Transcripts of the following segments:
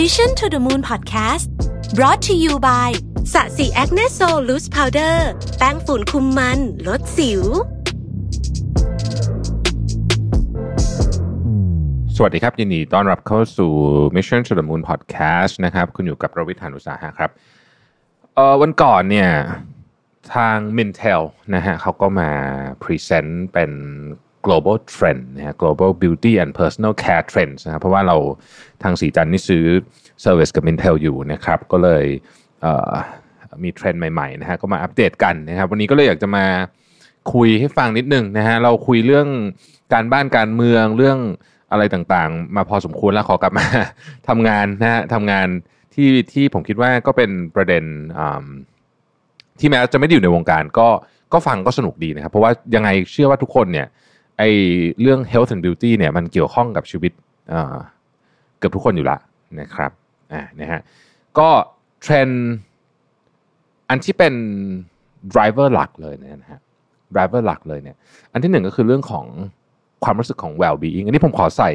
Mission to the Moon Podcast brought to you by Sasi Acne Sol Loose Powder แป้งฝุ่นคุมมัน ลดสิว สวัสดีครับ ยินดีต้อนรับเข้าสู่ Mission to the Moon Podcast นะครับ คุณอยู่กับผมรวิศ หาญอุตสาหะครับเอ่อวันก่อนเนี่ยทาง Mintel นะฮะเขาก็มา present เป็น global trend นะฮะ global beauty and personal care trends นะครับเพราะว่าเราทางสีจันนี่ซื้อ service กับ Mintel อยู่นะครับ ก็เลยเมีเทรนด์ใหม่ๆนะฮะก็มาอัปเดตกันนะครับ วันนี้ก็เลยอยากจะมาคุยให้ฟังนิดนึงนะฮะเราคุยเรื่องการบ้านการเมืองเรื่องอะไรต่างๆ มาพอสมควรแล้วขอกลับมาทำงานนะฮะทำงานที่ที่ผมคิดว่าก็เป็นประเด็นที่แม้จะไม่ได้อยู่ในวงการ ก็ก็ฟังก็สนุกดีนะครับ เพราะว่ายังไงเชื่อว่าทุกคนเนี่ย ไอ้เรื่อง health and beauty เนี่ยมันเกี่ยวข้องกับชีวิตเกือบทุกคนอยู่ละนะครับอ่านะฮะก็เทรนด์อันที่เป็น driver หลักเลยนะฮะ driver หลักเลยเนี่ยอันที่หนึ่งก็คือเรื่องของความรู้สึกของ well being อันนี้ผมขอใส่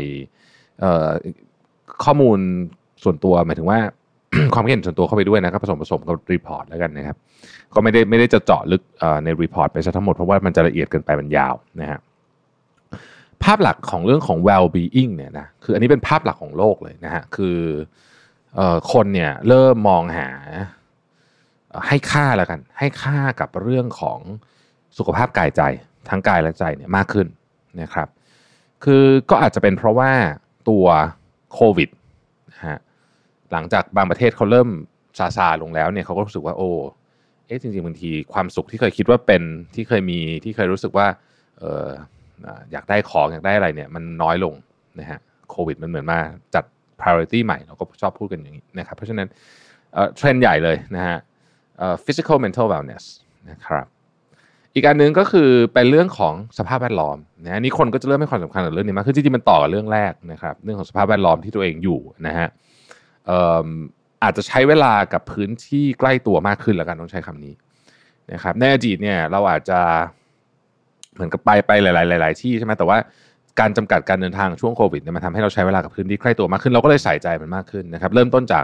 ข้อมูลส่วนตัวหมายถึงว่าความคิดเห็นส่วนตัวเข้าไปด้วยนะครับผสมผสมกับ report แล้วกันนะครับ ก็ไม่ได้ไม่ได้จะเจาะลึกในรีพอร์ตไปซะทั้งหมดเพราะว่ามันจะละเอียดเกินไปมันยาวนะฮะ ภาพหลักของเรื่องของ well being เนี่ยนะคืออันนี้เป็นภาพหลักของโลกเลยนะฮะคือออคนเนี่ยเริ่มมองหาให้ค่าแล้วกัน ให้ค่ากับเรื่องของสุขภาพกายใจ ทั้งกายและใจเนี่ยมากขึ้นนะครับ คือก็อาจจะเป็นเพราะว่าตัวโควิดนะฮะหลังจากบางประเทศเขาเริ่มซาซาลงแล้วเนี่ยเขาก็รู้สึกว่าโอ้เอ๊ะจริงๆบางทีความสุขที่เคยคิดว่าเป็นที่เคยมีที่เคยรู้สึกว่าเออ อยากได้ของอยากได้อะไรเนี่ยมันน้อยลงนะฮะโควิดมันเหมือนมาจัด priority ใหม่เราก็ชอบพูดกันอย่างนี้นะครับเพราะฉะนั้นเทรนด์ใหญ่เลยนะฮะ physical mental wellness นะครับอีกอันหนึงก็คือเป็นเรื่องของสภาพแวดล้อมนะอันนี้คนก็จะเริ่มให้ความสำคัญกับเรื่องนี้มากคือจริงๆมันต่อกับเรื่องแรกนะครับเรื่องของสภาพแวดล้อมที่ตัวเองอยู่นะฮะเอิ่มอาจจะใช้เวลากับพื้นที่ใกล้ตัวมากขึ้นแล้วกันต้องใช้คำนี้นะครับในอดีตเนี่ยเราอาจจะ เหมือนกับไปไปหลายๆหลายๆที่ใช่ไหมแต่ว่าการจำกัดการเดินทางช่วงโควิดเนี่ยมันทำให้เราใช้เวลากับพื้นที่ใกล้ตัวมากขึ้นเราก็เลยใส่ใจมันมากขึ้นนะครับ เริ่มต้นจาก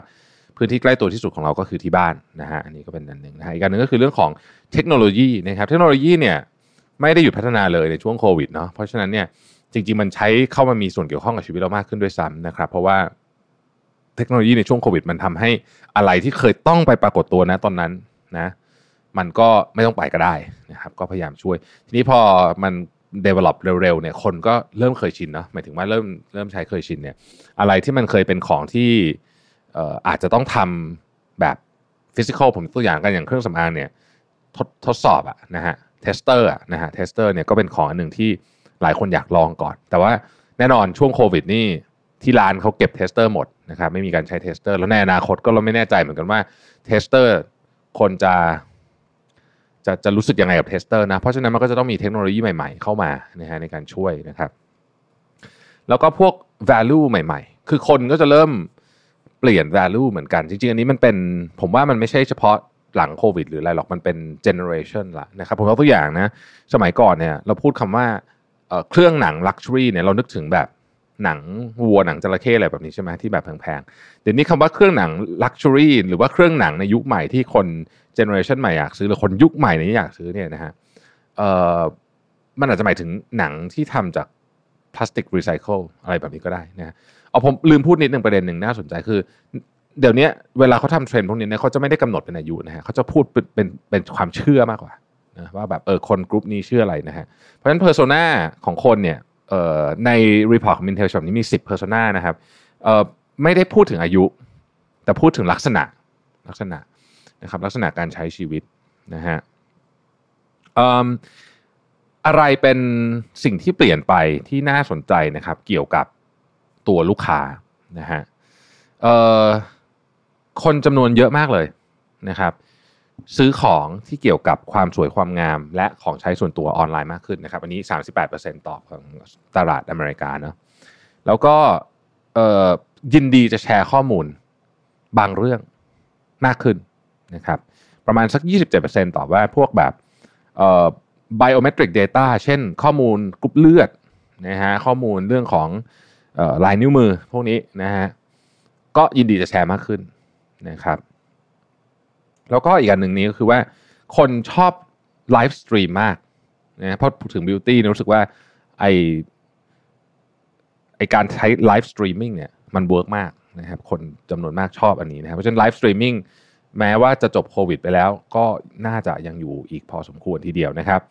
พื้นที่ใกล้ตัวที่สุดของเราก็คือที่บ้านนะฮะอันนี้ก็เป็นอันหนึ่งนะฮะอีกอันหนึ่งก็คือเรื่องของเทคโนโลยีนะครับ เทคโนโลยีเนี่ยไม่ได้หยุดพัฒนาเลยในช่วงโควิดเนาะเพราะฉะนั้นเนี่ยจริง ๆ มันใช้เข้ามามีส่วนเกี่ยวข้องกับชีวิตเรามากขึ้นด้วยซ้ำนะครับ เพราะว่าเทคโนโลยีในช่วงโควิด มันทำให้อะไรที่เคยต้องไปปรากฏตัวนะตอนนั้นนะ มันก็ไม่ต้องไปก็ได้นะครับก็พยายามช่วย ทีนี้พอมัน develop เร็วๆเนี่ยคนก็เริ่มเคยชินเนาะหมายถึงว่าเริ่มเริ่มใช้เคยชินเนี่ยอะไรที่มันเคยเป็นของที่เอ่ออาจจะต้องทำแบบฟิสิกอลผมตัวอย่างกันอย่างเครื่องสำอางเนี่ยทดทดสอบอะนะฮะtester อะนะฮะ tester เนี่ยก็เป็นของอันหนึ่งที่หลายคนอยากลองก่อน แต่ว่าแน่นอนช่วงโควิดนี่ที่ร้านเขาเก็บ tester หมดนะครับไม่มีการใช้ tester แล้วในอนาคตก็เราไม่แน่ใจเหมือนกันว่า tester คนจะ จะจะรู้สึกยังไงกับ tester นะ เพราะฉะนั้นมันก็จะต้องมีเทคโนโลยีใหม่ๆ เข้ามานะฮะในการช่วยนะครับ แล้วก็พวก value ใหม่ ๆ คือคนก็จะเริ่มเปลี่ยน value เหมือนกัน จริงๆ อันนี้มันเป็นผมว่ามันไม่ใช่เฉพาะหลังโควิดหรืออะไรหรอกมันเป็น generation ละนะครับผมยกตัวอย่างนะ สมัยก่อนเนี่ยเราพูดคำว่าเเครื่องหนัง luxury เนี่ยเรานึกถึงแบบ หนังวัวหนังจระเข้อะไรแบบนี้ใช่ไหมที่แบบแพงๆ เดี๋ยวนี้คำว่าเครื่องหนัง luxury หรือว่าเครื่องหนังในยุคใหม่ที่คน generation ใหม่อยากซื้อหรือคนยุคใหม่นี้อยากซื้อเนี่ยนะฮะเอ่อมันอาจจะหมายถึงหนังที่ทำจากพลาสติกรีไซเคิลอะไรแบบนี้ก็ได้นะเอาผมลืมพูดนิดหนึ่งประเด็นหนึ่งน่าสนใจคือ เดี๋ยวนี้เวลาเขาทำเทรนด์พวกนี้เนี่ยเขาจะไม่ได้กำหนดเป็นอายุนะฮะเขาจะพูดเป็นเป็นเป็นความเชื่อมากกว่านะว่าแบบเออคนกลุ่มนี้เชื่ออะไรนะฮะเพราะฉะนั้น persona ของคนเนี่ย ใน report ของ Mintel Shop นี้มี 10 persona นะครับเออไม่ได้พูดถึงอายุ แต่พูดถึงลักษณะลักษณะนะครับลักษณะการใช้ชีวิตนะฮะอะไรเป็นสิ่งที่เปลี่ยนไปที่น่าสนใจนะครับเกี่ยวกับตัวลูกค้านะฮะคนจำนวนเยอะมากเลยนะครับ ซื้อของที่เกี่ยวกับความสวยความงาม และของใช้ส่วนตัวออนไลน์มากขึ้นนะครับ อันนี้ 38%ตอบของตลาดอเมริกาเนาะแล้วก็ยินดีจะแชร์ข้อมูลบางเรื่องมากขึ้นนะครับ ประมาณสัก 27%ตอบว่าพวกแบบเอ่อ biometric data เช่นข้อมูลกรุ๊ปเลือดนะฮะข้อมูลเรื่องของออลายนิ้วมือพวกนี้นะฮะก็ยินดีจะแชร์มากขึ้นนะครับ แล้วก็อีกอันหนึ่งนี้ก็คือว่าคนชอบ livestream มากนะเพราะถึง beauty รู้สึกว่าไอ้ไอ้การใช้ livestreaming เนี่ยมัน work มากนะครับคนจำนวนมากชอบอันนี้นะครับเพราะฉะนั้น livestreaming แม้ว่าจะจบโควิดไปแล้วก็น่าจะยังอยู่อีกพอสมควรทีเดียวนะครับ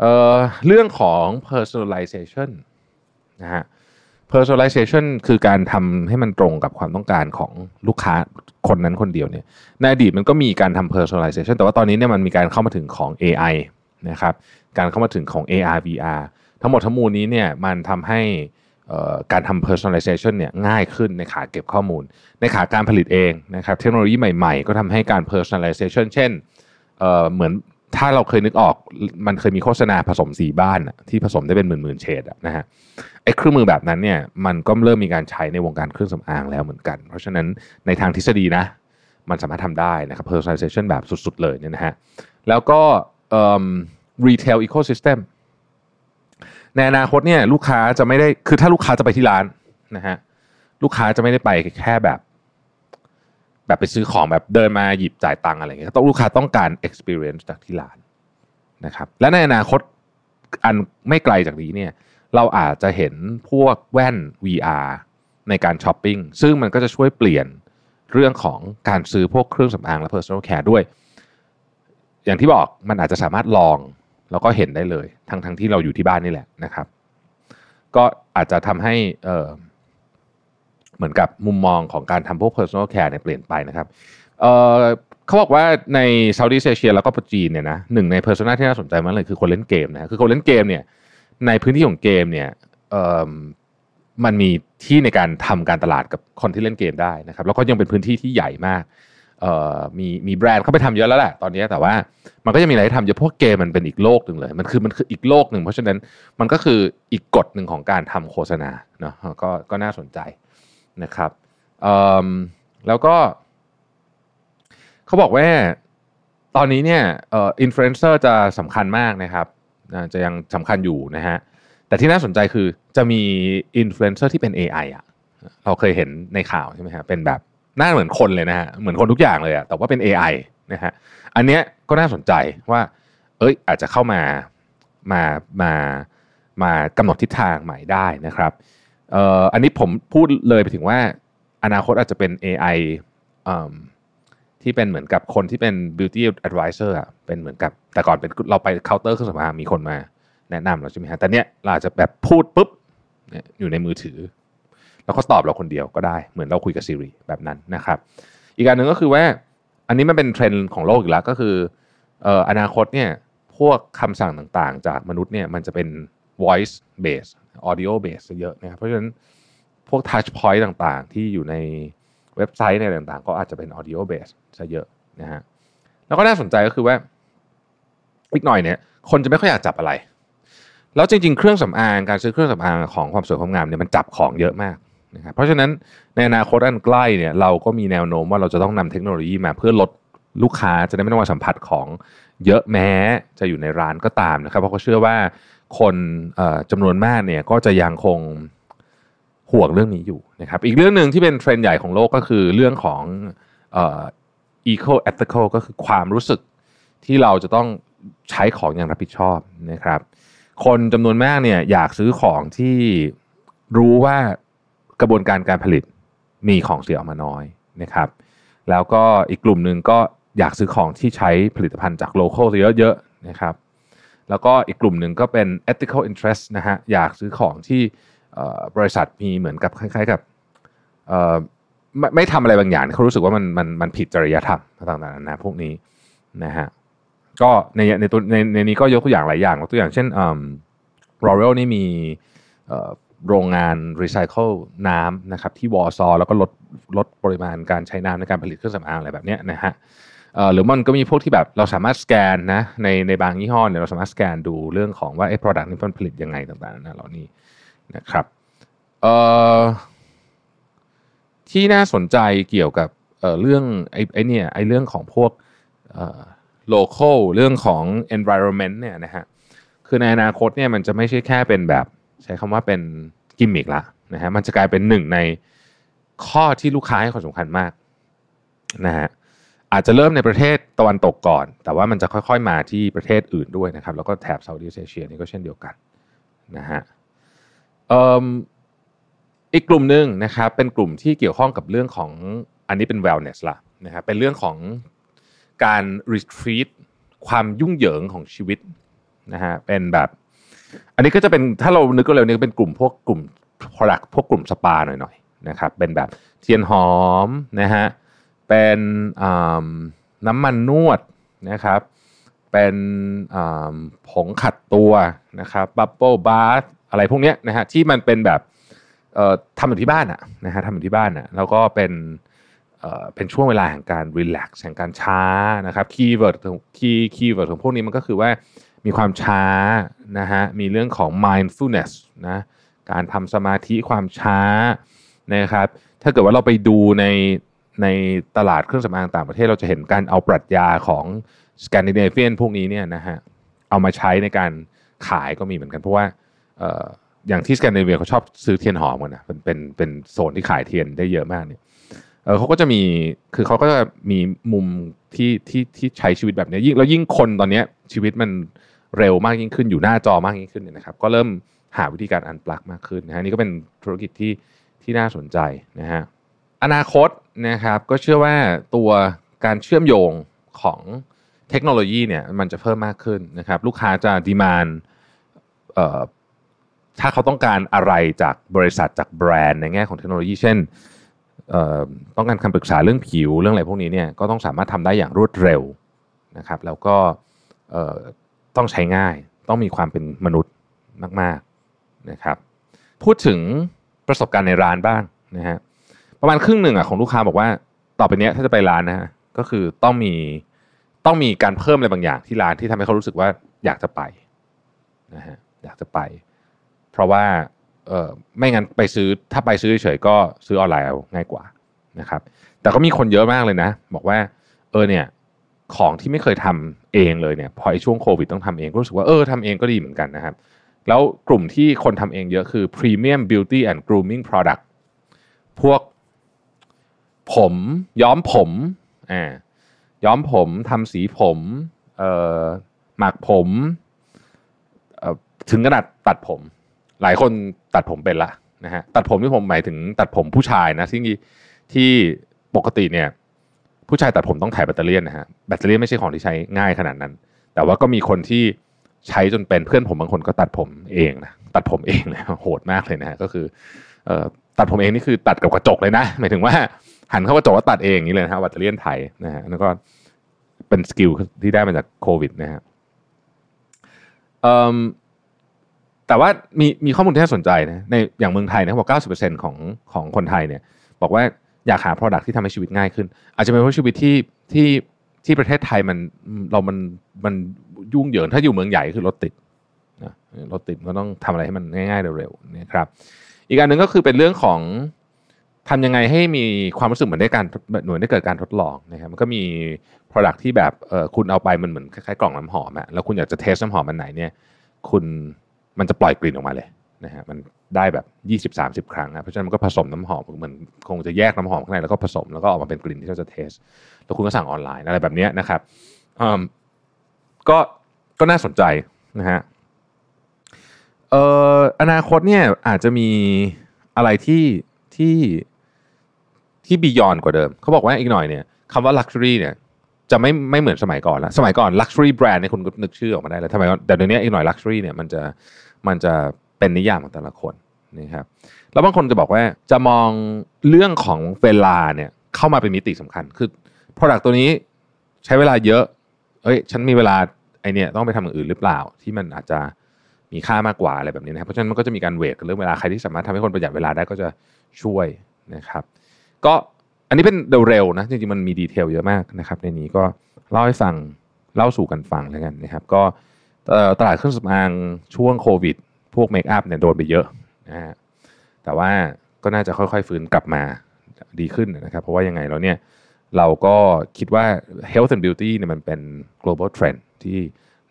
เเรื่องของ personalization นะฮะ personalization คือการทำให้มันตรงกับความต้องการของลูกค้าคนนั้นคนเดียวเนี่ยในอดีตมันก็มีการทำ personalization แต่ว่าตอนนี้เนี่ยมันมีการเข้ามาถึงของ AI นะครับการเข้ามาถึงของ AR VR ทั้งหมดทั้งมวลนี้เนี่ยมันทำให้การทำ personalization เนี่ยง่ายขึ้นในขาเก็บข้อมูล ในขาการผลิตเองนะครับเทคโนโลยีใหม่ๆ ก็ทำให้การ personalization เช่นเเหมือน ถ้าเราเคยนึกออกมันเคยมีโฆษณาผสมสีบ้านที่ผสมได้เป็นหมื่นๆเฉดนะฮะไอ้เครื่องมือแบบนั้นเนี่ยมันก็เริ่มมีการใช้ในวงการเครื่องสำอางแล้วเหมือนกัน เพราะฉะนั้นในทางทฤษฎีนะ มันสามารถทำได้นะครับ personalization แบบสุดๆเลยเนี่ยนะฮะแล้วก็ retail ecosystem ในอนาคตเนี่ยลูกค้าจะไม่ได้คือถ้าลูกค้าจะไปที่ร้านนะฮะลูกค้าจะไม่ได้ไปแค่แบบ แบบไปซื้อของแบบเดินมาหยิบจ่ายตังอะไรเงี้ยต้องลูกค้าต้องการ experience จากที่ร้านนะครับ และในอนาคตอันไม่ไกลจากนี้เนี่ย เราอาจจะเห็นพวกแว่น VR ในการช้อปปิ้งซึ่งมันก็จะช่วยเปลี่ยนเรื่องของการซื้อพวกเครื่องสำอางและ personal care ด้วย อย่างที่บอกมันอาจจะสามารถลองแล้วก็เห็นได้เลย ทั้งทั้งที่เราอยู่ที่บ้านนี่แหละนะครับ ก็อาจจะทำให้ เหมือนกับมุมมองของการทำพวก personal care เนี่ยเปลี่ยนไปนะครับเเขาบอกว่าในเซาท์อีสเอเชียแล้วก็จีนเนี่ยนะหนึ่งใน persona ที่น่าสนใจมากเลยคือคนเล่นเกมนะคือคนเล่นเกมเนี่ยในพื้นที่ของเกมเนี่ยมันมีที่ในการทำการตลาดกับคนที่เล่นเกมได้นะครับ แล้วก็ยังเป็นพื้นที่ที่ใหญ่มากมีมีแบรนด์เข้าไปทำเยอะแล้วแหละตอนนี้แต่ว่ามันก็จะมีอะไรทำเยอะพวกเกมมันเป็นอีกโลกหนึ่งเลย มันคือมันคืออีกโลกหนึ่งเพราะฉะนั้นมันก็คืออีกกฎหนึ่งของการทำโฆษณาเนาะก็ก็น่าสนใจ นะครับแล้วก็ เขาบอกว่าตอนนี้เนี่ยอินฟลูเอนเซอร์จะสำคัญมากนะครับจะยังสำคัญอยู่นะฮะแต่ที่น่าสนใจคือจะมีอินฟลูเอนเซอร์ที่เป็น AI อะเราเคยเห็นในข่าวใช่ไหมฮะเป็นแบบหน้าเหมือนคนเลยนะฮะเหมือนคนทุกอย่างเลยอะแต่ว่าเป็น AI นะฮะอันเนี้ยก็น่าสนใจว่า เอ้ยอาจจะเข้ามามามามากำหนดทิศทางใหม่ได้นะครับ เอ่ออันนี้ผมพูดเลยไปถึงว่า อนาคตอาจจะเป็น AI ที่เป็นเหมือนกับคนที่เป็น beauty advisor อะเป็นเหมือนกับแต่ก่อนเป็นเราไปเคาน์เตอร์เครื่องสำอางมีคนมา แนะนำเราใช่ไหมฮะแต่เนี้ยเราจะแบบพูดปุ๊บอยู่ในมือถือ แล้วก็ตอบเราคนเดียวก็ได้เหมือนเราคุยกับ Siri แบบนั้นนะครับ อีกการหนึ่งก็คือว่า อันนี้มันเป็นเทรนด์ของโลกอีกแล้วก็คืออนาคตเนี่ยพวกคำสั่งต่างๆ จากมนุษย์เนี่ยมันจะเป็น voice base audio base เยอะนะครับเพราะฉะนั้นพวก touch point ต่างๆ ที่อยู่ในเว็บไซต์ในต่างๆ ก็อาจจะเป็น audio base ซะเยอะนะฮะแล้วก็น่าสนใจก็คือว่าอีกหน่อยเนี่ย คนจะไม่ค่อยอยากจับอะไร แล้วจริง ๆ เครื่องสำอางการซื้อเครื่องสำอางของความสวยความงามเนี่ยมันจับของเยอะมากนะครับเพราะฉะนั้นในอนาคตอันใกล้เนี่ยเราก็มีแนวโน้มว่าเราจะต้องนำเทคโนโลยีมาเพื่อลดลูกค้าจะได้ไม่ต้องมาสัมผัสของเยอะแม้จะอยู่ในร้านก็ตามนะครับ เพราะเขาเชื่อว่า คนจำนวนมากเนี่ยก็จะยังคงห่วงเรื่องนี้อยู่นะครับ อีกเรื่องหนึ่งที่เป็นเทรนด์ใหญ่ของโลกก็คือเรื่องของ eco ethical ก็คือความรู้สึกที่เราจะต้องใช้ของอย่างรับผิดชอบนะครับ คนจำนวนมากเนี่ยอยากซื้อของที่รู้ว่ากระบวนการการผลิตมีของเสียออกมาน้อยนะครับ แล้วก็อีกกลุ่มหนึ่งก็อยากซื้อของที่ใช้ผลิตภัณฑ์จากโลเคอลเยอะๆนะครับ แล้วก็อีกกลุ่มหนึ่งก็เป็น ethical interest นะฮะอยากซื้อของที่บริษัทมีเหมือนกับคล้ายๆกับไม่ไม่ทำอะไรบางอย่างเขารู้สึกว่ามันมันมันผิดจริยธรรมต่างๆนะพวกนี้นะฮะก็ในในตัวในในนี้ก็ยกตัวอย่างหลายอย่างตัวอย่างเช่นรอเรลนี่มีโรงงานรีไซเคิลน้ำนะครับที่วอซอแล้วก็ลดลดปริมาณการใช้น้ำในการผลิตเครื่องสำอางอะไรแบบนี้นะฮะ หรือมันก็มีพวกที่แบบเราสามารถสแกนนะในในบางยี่ห้อเนี่ยเราสามารถสแกนดูเรื่องของว่าไอ้ product นี้มันผลิตยังไงต่างๆนะเหล่านี้นะครับที่น่าสนใจเกี่ยวกับเเรื่องไอ้ไอ้เนี่ยไอ้เรื่องของพวก local เรื่องของ environment เนี่ยนะฮะคือในอนาคตเนี่ยมันจะไม่ใช่แค่เป็นแบบใช้คำว่าเป็นกิมมิกละนะฮะมันจะกลายเป็นหนึ่งในข้อที่ลูกค้าให้ความสำคัญมากนะฮะ อาจจะเริ่มในประเทศตะวันตกก่อน แต่ว่ามันจะค่อยๆมาที่ประเทศอื่นด้วยนะครับ แล้วก็แถบเซาท์อีสเอเชียนี่ก็เช่นเดียวกันนะฮะอีกกลุ่มหนึ่งนะครับเป็นกลุ่มที่เกี่ยวข้องกับเรื่องของอันนี้เป็น wellness ละนะครับเป็นเรื่องของการ retreat ความยุ่งเหยิงของชีวิตนะฮะเป็นแบบ อันนี้ก็จะเป็นถ้าเรานึกก็เร็วนี่เป็นกลุ่มพวกกลุ่ม product พวกกลุ่มสปาหน่อยๆนะครับเป็นแบบเทียนหอมนะฮะ เป็นน้ำมันนวดนะครับ เป็นผงขัดตัวนะครับ bubble bar อะไรพวกนี้นะฮะที่มันเป็นแบบทำอยู่ที่บ้านอะนะฮะทำอยู่ที่บ้านอะแล้วก็เป็นเป็นช่วงเวลาแห่งการ relax แห่งการช้านะครับ keyword key keyword ของพวกนี้มันก็คือว่ามีความช้านะฮะมีเรื่องของ mindfulness นะการทำสมาธิความช้านะครับถ้าเกิดว่าเราไปดูใน ในตลาดเครื่องสำอางต่างประเทศเราจะเห็นการเอาปรัชญาของสแกนดิเนเวียนพวกนี้เนี่ยนะฮะเอามาใช้ในการขายก็มีเหมือนกัน เพราะว่าอย่างที่สแกนดิเนเวียเขาชอบซื้อเทียนหอมกันนะเป็นเป็นเป็นโซนที่ขายเทียนได้เยอะมากเนี่ยเเขาก็จะมีคือเขาก็จะมีมุมที่ที่ที่ใช้ชีวิตแบบนี้ยิ่งแล้วยิ่งคนตอนนี้ชีวิตมันเร็วมากยิ่งขึ้นอยู่หน้าจอมากยิ่งขึ้นเนี่ยนะครับ ก็เริ่มหาวิธีการอันปลักมากขึ้นนะฮะนี่ก็เป็นธุรกิจที่ที่น่าสนใจนะฮะ อนาคตนะครับก็เชื่อว่าตัวการเชื่อมโยงของเทคโนโลยีเนี่ยมันจะเพิ่มมากขึ้นนะครับ ลูกค้าจะดีมานถ้าเขาต้องการอะไรจากบริษัทจากแบรนด์ในแง่ของเทคโนโลยี เช่นต้องการคำปรึกษาเรื่องผิวเรื่องอะไรพวกนี้เนี่ยก็ต้องสามารถทำได้อย่างรวดเร็วนะครับ แล้วก็ต้องใช้ง่ายต้องมีความเป็นมนุษย์มาก ๆนะครับ พูดถึงประสบการณ์ในร้านบ้างนะฮะ ประมาณครึ่งหนึ่งอะของลูกค้าบอกว่าต่อไปนี้ถ้าจะไปร้านนะฮะก็คือต้องมีต้องมีการเพิ่มอะไรบางอย่างที่ร้านที่ทำให้เขารู้สึกว่าอยากจะไปนะฮะอยากจะไป เพราะว่าเออไม่งั้นไปซื้อถ้าไปซื้อเฉยก็ซื้อออนไลน์เอาง่ายกว่านะครับ แต่ก็มีคนเยอะมากเลยนะ บอกว่าเออเนี่ยของที่ไม่เคยทำเองเลยเนี่ยพอไอ้ช่วงโควิดต้องทำเองก็รู้สึกว่าเออทำเองก็ดีเหมือนกันนะครับ แล้วกลุ่มที่คนทำเองเยอะคือ Premium Beauty and Grooming Product พวก ผมย้อมผมอ่าย้อมผมทำสีผมเอ่อหมักผมเอ่อถึงขนาดตัดผม หลายคนตัดผมเป็นละนะฮะตัดผมที่ผมหมายถึงตัดผมผู้ชายนะที่ที่ปกติเนี่ย ผู้ชายตัดผมต้องไถปัตตาเลี่ยนนะฮะปัตตาเลี่ยนไม่ใช่ของที่ใช้ง่ายขนาดนั้น แต่ว่าก็มีคนที่ใช้จนเป็นเพื่อนผมบางคนก็ตัดผมเองนะตัดผมเองเลยโหดมากเลยนะฮะก็คือออตัดผมเองนี่คือตัดกับกระจกเลยนะ หมายถึงว่า หันเข้ากระจกแล้วตัดเองอย่างนี้เลยนะฮะปัตตาเลี่ยนไถนะฮะแล้วก็เป็น skill ที่ได้มาจากโควิดนะฮะแต่ว่ามีมีข้อมูลที่น่าสนใจนะในอย่างเมืองไทยนะเขาบอก 90%ของของคนไทยเนี่ย บอกว่าอยากหา Product ที่ทำให้ชีวิตง่ายขึ้น อาจจะเป็นเพราะชีวิตที่ที่ที่ประเทศไทยมันเรามันมันยุ่งเหยิงถ้าอยู่เมืองใหญ่คือรถติดนะรถติดก็ต้องทำอะไรให้มันง่ายๆเร็วๆนะครับ อีกอันหนึ่งก็คือเป็นเรื่องของ ทำยังไงให้มีความรู้สึกเหมือนได้การหน่วยได้เกิดการทดลองนะครับมันก็มี Product ที่แบบเออคุณเอาไปมันเหมือนคล้ายๆกล่องน้ำหอมอะแล้วคุณอยากจะเทสน้ำหอมมันไหนเนี่ย คุณมันจะปล่อยกลิ่นออกมาเลยนะฮะมันได้แบบ 20-30 ครั้งนะเพราะฉะนั้นมันก็ผสมน้ำหอมเหมือนคงจะแยกน้ำหอมข้างในแล้วก็ผสมแล้วก็ออกมาเป็นกลิ่นที่เราจะเทสแล้วคุณก็สั่งออนไลน์อะไรแบบนี้นะครับก็ก็น่าสนใจนะฮะเอ่ออนาคตเนี่ยอาจจะมีอะไรที่ที่ ที่บียอนกว่าเดิม เขาบอกว่าอีกหน่อยเนี่ยคำว่า luxury เนี่ยจะไม่ไม่เหมือนสมัยก่อนแล้ว สมัยก่อน luxury brand เนี่ยคุณก็นึกชื่อออกมาได้แล้วทำไมแต่เดี๋ยวนี้อีกหน่อย luxury เนี่ยมันจะมันจะเป็นนิยามของแต่ละคนนะครับแล้วบางคนจะบอกว่าจะมองเรื่องของเวลาเนี่ยเข้ามาเป็นมิติสำคัญคือ product ตัวนี้ใช้เวลาเยอะเอ้ยฉันมีเวลาไอเนี่ยต้องไปทำอย่างอื่นหรือเปล่า ที่มันอาจจะมีค่ามากกว่าอะไรแบบนี้นะครับเพราะฉะนั้นมันก็จะมีการเวทกับเรื่องเวลาใครที่สามารถทำให้คนประหยัดเวลาได้ก็จะช่วยนะครับ ก็อันนี้เป็นเร็วๆนะจริงๆมันมีดีเทลเยอะมากนะครับ ในนี้ก็เล่าให้ฟังเล่าสู่กันฟังแล้วกันนะครับ ก็ตลาดเครื่องสำอางช่วงโควิด พวกเมคอัพเนี่ยโดนไปเยอะนะฮะแต่ว่าก็น่าจะค่อยๆฟื้นกลับมาดีขึ้นนะครับ เพราะว่ายังไงแล้วเนี่ยเราก็คิดว่า health and beauty เนี่ยมันเป็น global trend ที่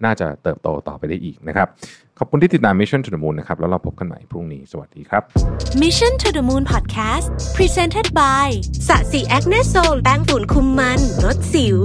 น่าจะเติบโตต่อไปได้อีกนะครับ ขอบคุณที่ติดตาม Mission to the Moon นะครับ แล้วเราพบกันใหม่พรุ่งนี้ สวัสดีครับ Mission to the Moon Podcast Presented by สะสีแอคเนโซลแป้งฝุ่นคุมมันลดสิว